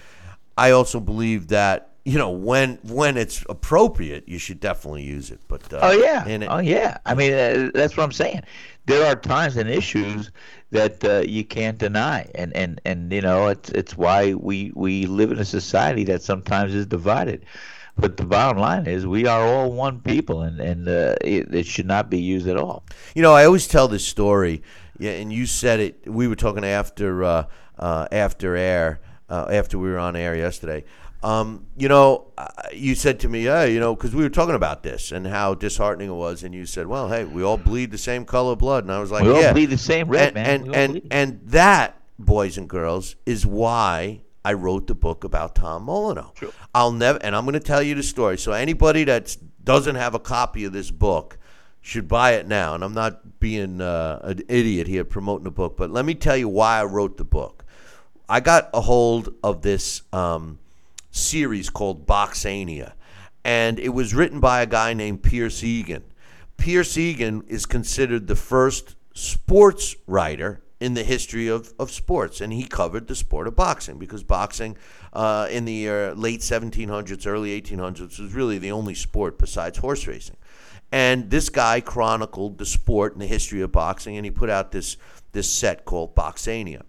I also believe that you know when when it's appropriate, you should definitely use it. But uh, Oh yeah, it- oh yeah. I mean, uh, that's what I'm saying. There are times and issues that uh, you can't deny, and, and, and you know it's it's why we we live in a society that sometimes is divided. But the bottom line is, we are all one people, and and uh, it, it should not be used at all. You know, I always tell this story, yeah, and you said it. We were talking after uh, uh, after air, uh, after we were on air yesterday. Um, you know, you said to me, "Yeah, you know," because we were talking about this and how disheartening it was, and you said, "Well, hey, we all bleed the same color of blood," and I was like, We all "Yeah." bleed the same red, and, man. And and bleed. and that, boys and girls, is why I wrote the book about Tom Molineaux. I'll never, and I'm going to tell you the story. So anybody that doesn't have a copy of this book should buy it now. And I'm not being uh, an idiot here promoting the book, but let me tell you why I wrote the book. I got a hold of this um, series called Boxiana, and it was written by a guy named Pierce Egan. Pierce Egan is considered the first sports writer in the history of, of sports, and he covered the sport of boxing because boxing uh, in the uh, late 1700s, early 1800s was really the only sport besides horse racing. And this guy chronicled the sport and the history of boxing, and he put out this this set called Boxiana.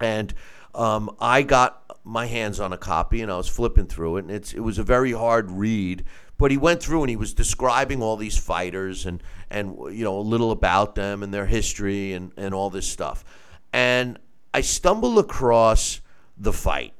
And um, I got my hands on a copy, and I was flipping through it, and it's it was a very hard read. But he went through and he was describing all these fighters and and you know a little about them and their history and and all this stuff. And I stumbled across the fight,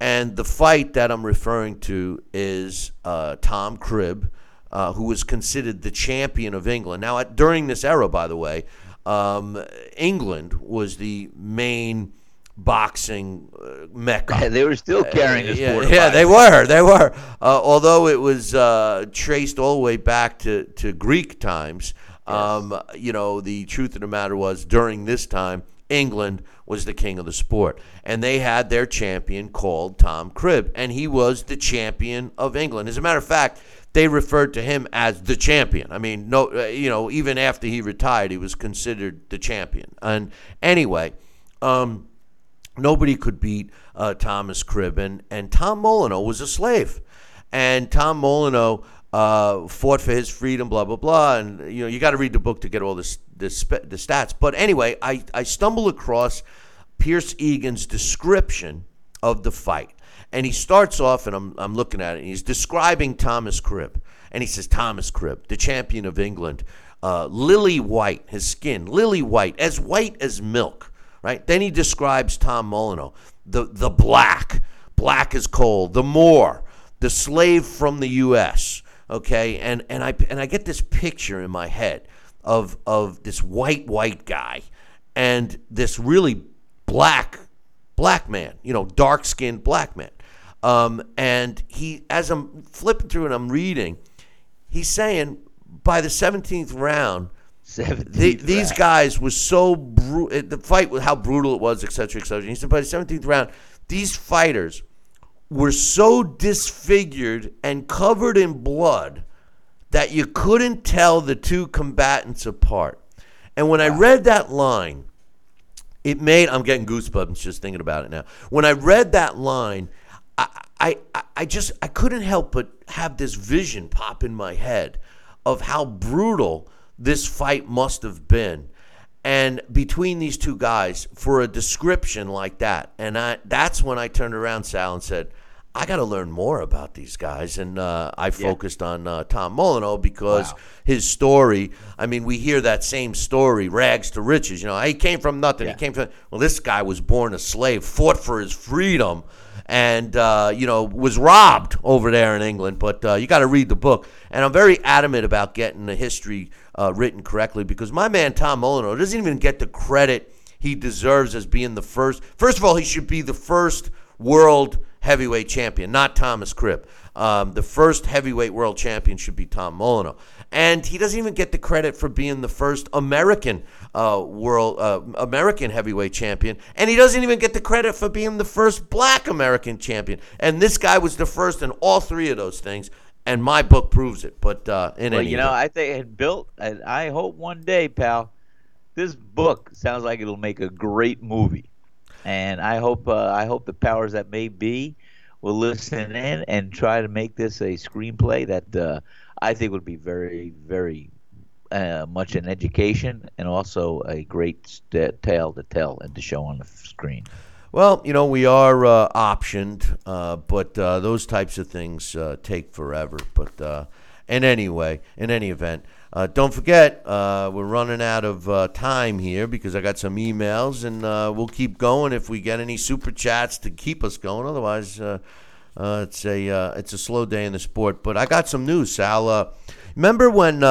and the fight that I'm referring to is uh, Tom Cribb uh, who was considered the champion of England. Now, at, during this era, by the way, um, England was the main boxing uh, mecca. they were still carrying this yeah, sport. yeah, they were. They were. Uh, although it was uh, traced all the way back to, to Greek times, um, you know, the truth of the matter was during this time, England was the king of the sport. And they had their champion called Tom Cribb, and he was the champion of England. As a matter of fact, they referred to him as the champion. I mean, no, uh, you know, even after he retired, he was considered the champion. And anyway, um, nobody could beat uh, Thomas Cribb, and, Tom Molineaux was a slave, and Tom Molineaux uh, fought for his freedom, blah blah blah, and you know you got to read the book to get all this, this the stats. But anyway, I I stumbled across Pierce Egan's description of the fight, and he starts off, and I'm I'm looking at it, and he's describing Thomas Cribb, and he says Thomas Cribb, the champion of England, uh, lily white, his skin lily white, as white as milk right? Then he describes Tom Molineaux, the, the black, black as coal, the Moor, the slave from the U.S., okay? And, and, I, and I get this picture in my head of, of this white, white guy and this really black, black man, you know, dark skinned black man. Um, and he, as I'm flipping through and I'm reading, he's saying by the 17th round, the, these guys was so brutal. Eh, the fight, was how brutal it was, etc., etc. He said by the seventeenth round, these fighters were so disfigured and covered in blood that you couldn't tell the two combatants apart. And when I read that line, it made I'm getting goosebumps just thinking about it now. When I read that line, I, I, I just I couldn't help but have this vision pop in my head of how brutal this fight must have been. And between these two guys, for a description like that, and I, that's when I turned around, Sal, and said, I got to learn more about these guys. And uh, I focused yeah. on uh, Tom Molineaux because wow. his story, I mean, we hear that same story, rags to riches. You know, he came from nothing. Yeah. He came from, well, this guy was born a slave, fought for his freedom, and, uh, you know, was robbed over there in England. But uh, you got to read the book. And I'm very adamant about getting the history uh, written correctly because my man Tom Molineaux doesn't even get the credit he deserves as being the first. First of all, he should be the first world heavyweight champion, not Thomas Cribb. Um, the first heavyweight world champion should be Tom Molineaux. And he doesn't even get the credit for being the first American uh, world uh, American heavyweight champion, and he doesn't even get the credit for being the first Black American champion. And this guy was the first in all three of those things and my book proves it. But uh, in well, any you know, I think it built. I, I hope one day, pal, this book sounds like it'll make a great movie, and I hope uh, I hope the powers that may be will listen in and try to make this a screenplay that uh, I think would be very, very uh, much an education and also a great st- tale to tell and to show on the screen. Well, you know, we are uh, optioned, uh, but uh, those types of things uh, take forever. But uh, in anyway, in any event, uh, don't forget we're running out of time here because I got some emails, and we'll keep going if we get any super chats to keep us going. Otherwise, it's a it's a slow day in the sport. But I got some news, Sal. remember when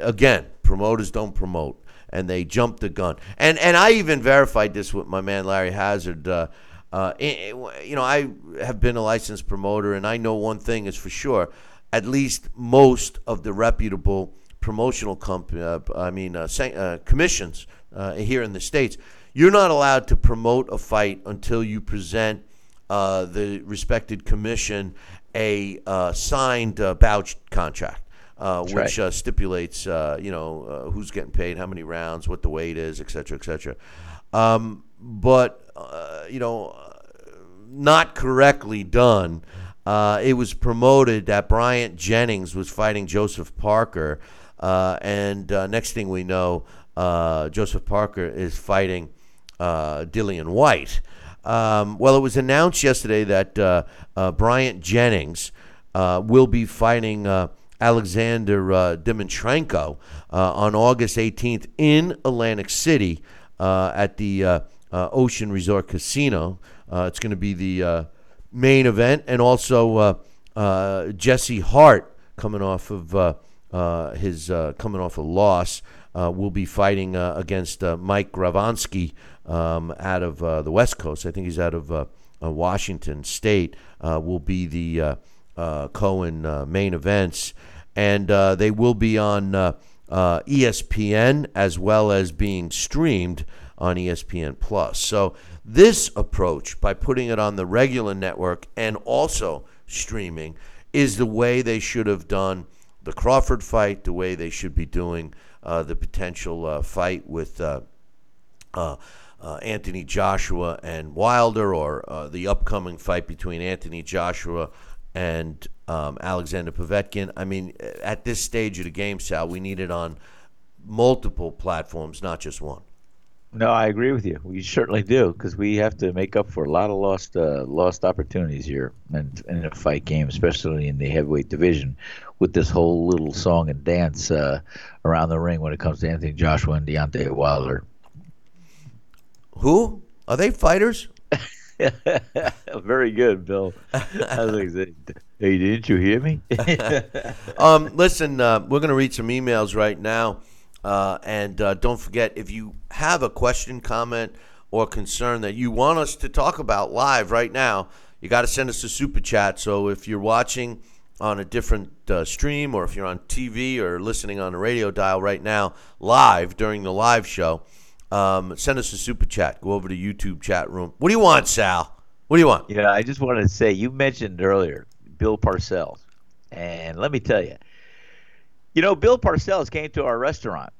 again promoters don't promote and they jumped the gun. And and I even verified this with my man Larry Hazzard. Uh, Uh, you know, I have been a licensed promoter, and I know one thing is for sure: at least most of the reputable promotional comp- uh, I mean, uh, uh, commissions uh, here in the states, you're not allowed to promote a fight until you present the respected commission a signed uh, vouch contract. Uh, which right. uh, stipulates, uh, you know, uh, who's getting paid, how many rounds, what the weight is, et cetera, et cetera. Um, but, uh, you know, not correctly done. Uh, it was promoted that Bryant Jennings was fighting Joseph Parker, uh, and uh, next thing we know, uh, Joseph Parker is fighting uh, Dillian Whyte. Um, well, it was announced yesterday that uh, uh, Bryant Jennings uh, will be fighting uh, Alexander uh, Dimitrenko uh, on August 18th in Atlantic City uh, at the uh, uh, Ocean Resort Casino. Uh, it's going to be the main event, and also Jesse Hart coming off of his coming off a loss will be fighting against Mike Gavronski um, out of the West Coast. I think he's out of Washington State. Will be the uh, Cohen uh, main events, and uh, they will be on uh, uh, ESPN as well as being streamed on ESPN Plus. So this approach, by putting it on the regular network and also streaming, is the way they should have done the Crawford fight, the way they should be doing uh, the potential fight with uh, Anthony Joshua and Wilder, or uh, the upcoming fight between Anthony Joshua and um, Alexander Povetkin. I mean, at this stage of the game, Sal, we need it on multiple platforms, not just one. No, I agree with you. We certainly do because we have to make up for a lot of lost uh, lost opportunities here and in a fight game, especially in the heavyweight division, with this whole little song and dance uh, around the ring when it comes to Anthony Joshua and Deontay Wilder. Who are they fighters? Very good, Bill. Hey, didn't you hear me? Um, listen, uh, we're going to read some emails right now. Uh, and uh, don't forget, if you have a question, comment, or concern that you want us to talk about live right now, you got to send us a super chat. So if you're watching on a different uh, stream or if you're on TV or listening on a radio dial right now, live during the live show, um, send us a super chat. Go over to YouTube chat room. What do you want, Sal? What do you want? Yeah, I just wanted to say you mentioned earlier Bill Parcells, and let me tell you, you know, Bill Parcells came to our restaurant,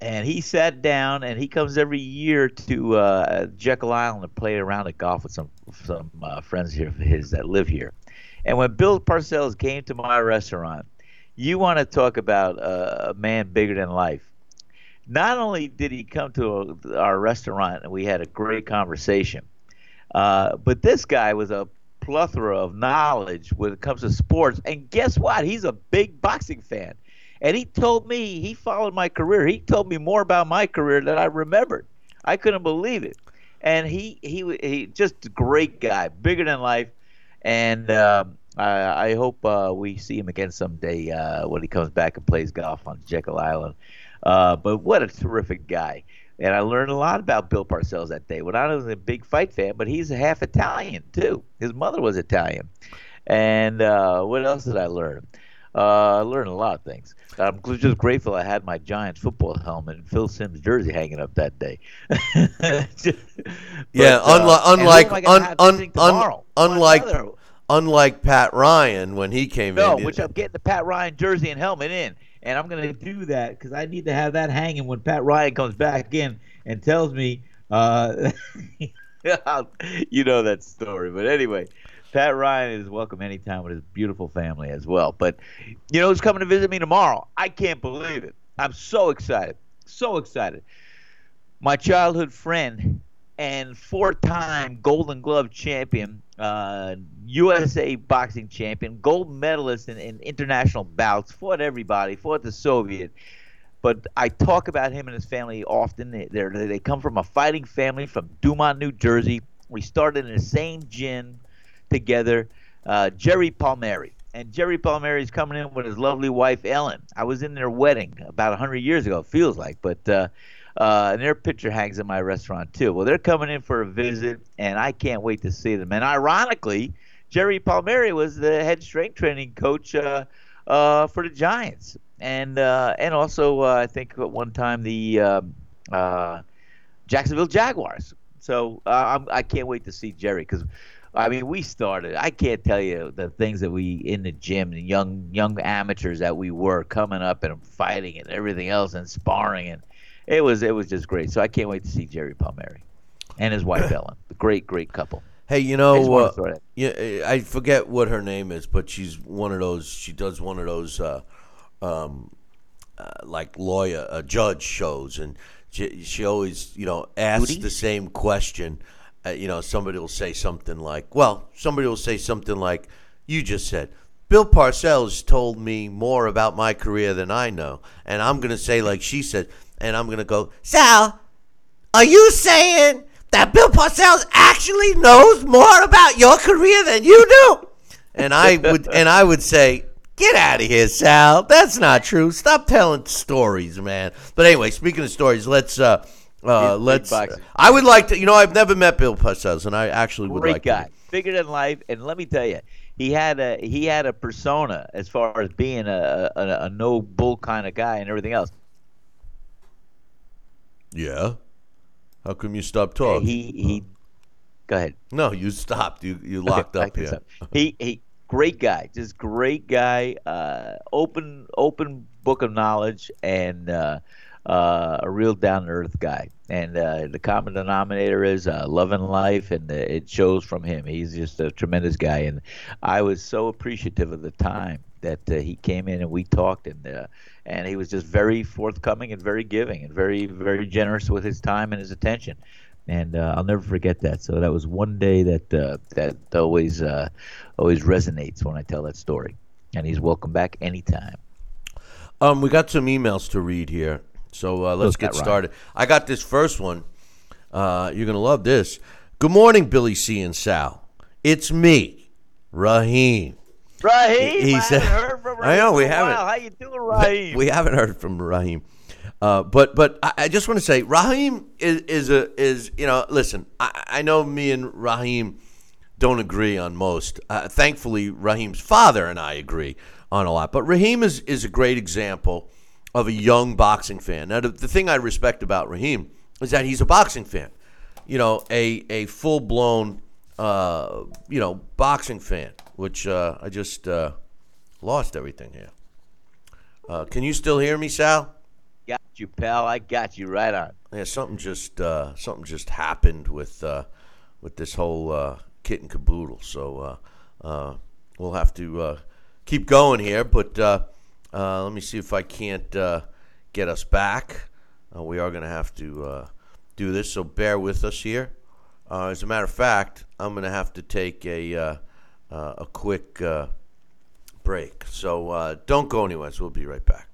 and he sat down, and he comes every year to uh, Jekyll Island to play around at golf with some some uh, friends here of his that live here. And when Bill Parcells came to my restaurant, you want to talk about uh, a man bigger than life. Not only did he come to our restaurant and we had a great conversation, uh, but this guy was a plethora of knowledge when it comes to sports. And guess what? He's a big boxing fan. And he told me he followed my career. He told me more about my career than I remembered. I couldn't believe it. And he he he just a great guy, bigger than life. And um, I, I hope uh, we see him again someday uh, when he comes back and plays golf on Jekyll Island. Uh, but what a terrific guy. And I learned a lot about Bill Parcells that day. Well, I was a big fight fan, but he's half Italian too. His mother was Italian. And uh, what else did I learn? Uh, I learned a lot of things. I'm just grateful I had my Giants football helmet and Phil Simms jersey hanging up that day. Yeah, But, uh, unlike who unlike am I gonna un, un, un, unlike unlike Pat Ryan when he came No, in. No, which I'm getting the Pat Ryan jersey and helmet in, and I'm going to do that because I need to have that hanging when Pat Ryan comes back in and tells me, uh, you know that story. But anyway, Pat Ryan is welcome anytime with his beautiful family as well. But you know who's coming to visit me tomorrow? I can't believe it. I'm so excited, so excited. My childhood friend and four-time Golden Glove champion, uh, USA boxing champion, gold medalist in, in international bouts, fought everybody, fought the Soviet. But I talk about him and his family often. They they're, come from a fighting family from Dumont, New Jersey. We started in the same gym together. Uh, Jerry Palmieri. And Jerry Palmieri is coming in with his lovely wife Ellen. I was in their wedding about 100 years ago, it feels like. But uh, Uh, and their picture hangs in my restaurant too. Well, they're coming in for a visit, and I can't wait to see them. And ironically, Jerry Palmieri was the head strength training coach uh, uh, for the Giants, and uh, and also uh, I think at one time the um, uh, Jacksonville Jaguars. So I can't wait to see Jerry because. I mean, we started. I can't tell you the things that we in the gym, the young young amateurs that we were coming up and fighting and everything else and sparring, and it was it was just great. So I can't wait to see Jerry Palmieri and his wife Ellen, the great great couple. Hey, you know, wanna uh, yeah, I forget what her name is, but she's one of those. She does one of those, uh, um, uh, like lawyer, uh, judge shows, and she, she always, you know, asks the same question. Uh, you know, somebody will say something like, "Well," somebody will say something like, "You just said." Bill Parcells told me more about my career than I know, and I'm gonna say like she said, and I'm gonna go, Sal, are you saying that Bill Parcells actually knows more about your career than you do? And I would and I would say, Get out of here, Sal. That's not true. Stop telling stories, man. But anyway, speaking of stories, let's uh uh let's boxing. I would like to you know, I've never met Bill Parcells and I actually would great like guy, to. bigger than life, and let me tell you, he had a he had a persona as far as being a a, a no bull kind of guy and everything else. Yeah. How come you stopped talking? He he, go ahead. no, you stopped. You you locked back up here. up. He he, great guy, just great guy. Uh, open open book of knowledge and uh, uh, a real down to earth guy. And uh, the common denominator is uh, love and life, and uh, it shows from him. He's just a tremendous guy, and I was so appreciative of the time that uh, he came in and we talked, and uh, and he was just very forthcoming and very giving and very very generous with his time and his attention and uh, I'll never forget that. So that was one day that uh, that always uh, always resonates when I tell that story. And he's welcome back anytime. Um, we got some emails to read here, so uh, let's get Ryan. started. I got this first one. Uh, you're gonna love this. Good morning, Billy C and Sal. It's me, Raheem. Raheem, He I said- haven't heard from I know, we haven't. How you doing, Raheem? We haven't heard from Raheem, uh, but but I, I just want to say Raheem is, is a is you know listen I, I know me and Raheem don't agree on most. Uh, thankfully, Raheem's father and I agree on a lot. But Raheem is is a great example of a young boxing fan. Now the, the thing I respect about Raheem is that he's a boxing fan. You know, a a full blown uh, you know boxing fan, which uh, I just uh, lost everything here. Uh, can you still hear me, Sal? got you, pal. I got you right on. Yeah, something just uh, something just happened with uh, with this whole uh, kit and caboodle. So uh, uh, we'll have to uh, keep going here. But uh, uh, let me see if I can't uh, get us back. Uh, we are going to have to uh, do this. So bear with us here. Uh, as a matter of fact, I'm going to have to take a a quick uh, break. So uh, don't go anywhere. So We'll be right back.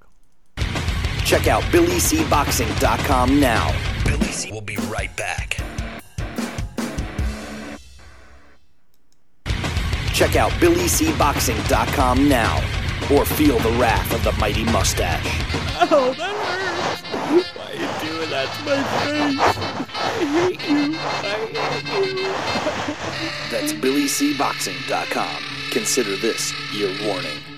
Check out BillyCBoxing.com now. Billy C will be right back. Check out BillyCBoxing.com now. Or feel the wrath of the mighty mustache. Oh, that hurts. Why are you doing that to my face? Hate you. I hate you. That's BillyCBoxing.com. Consider this your warning.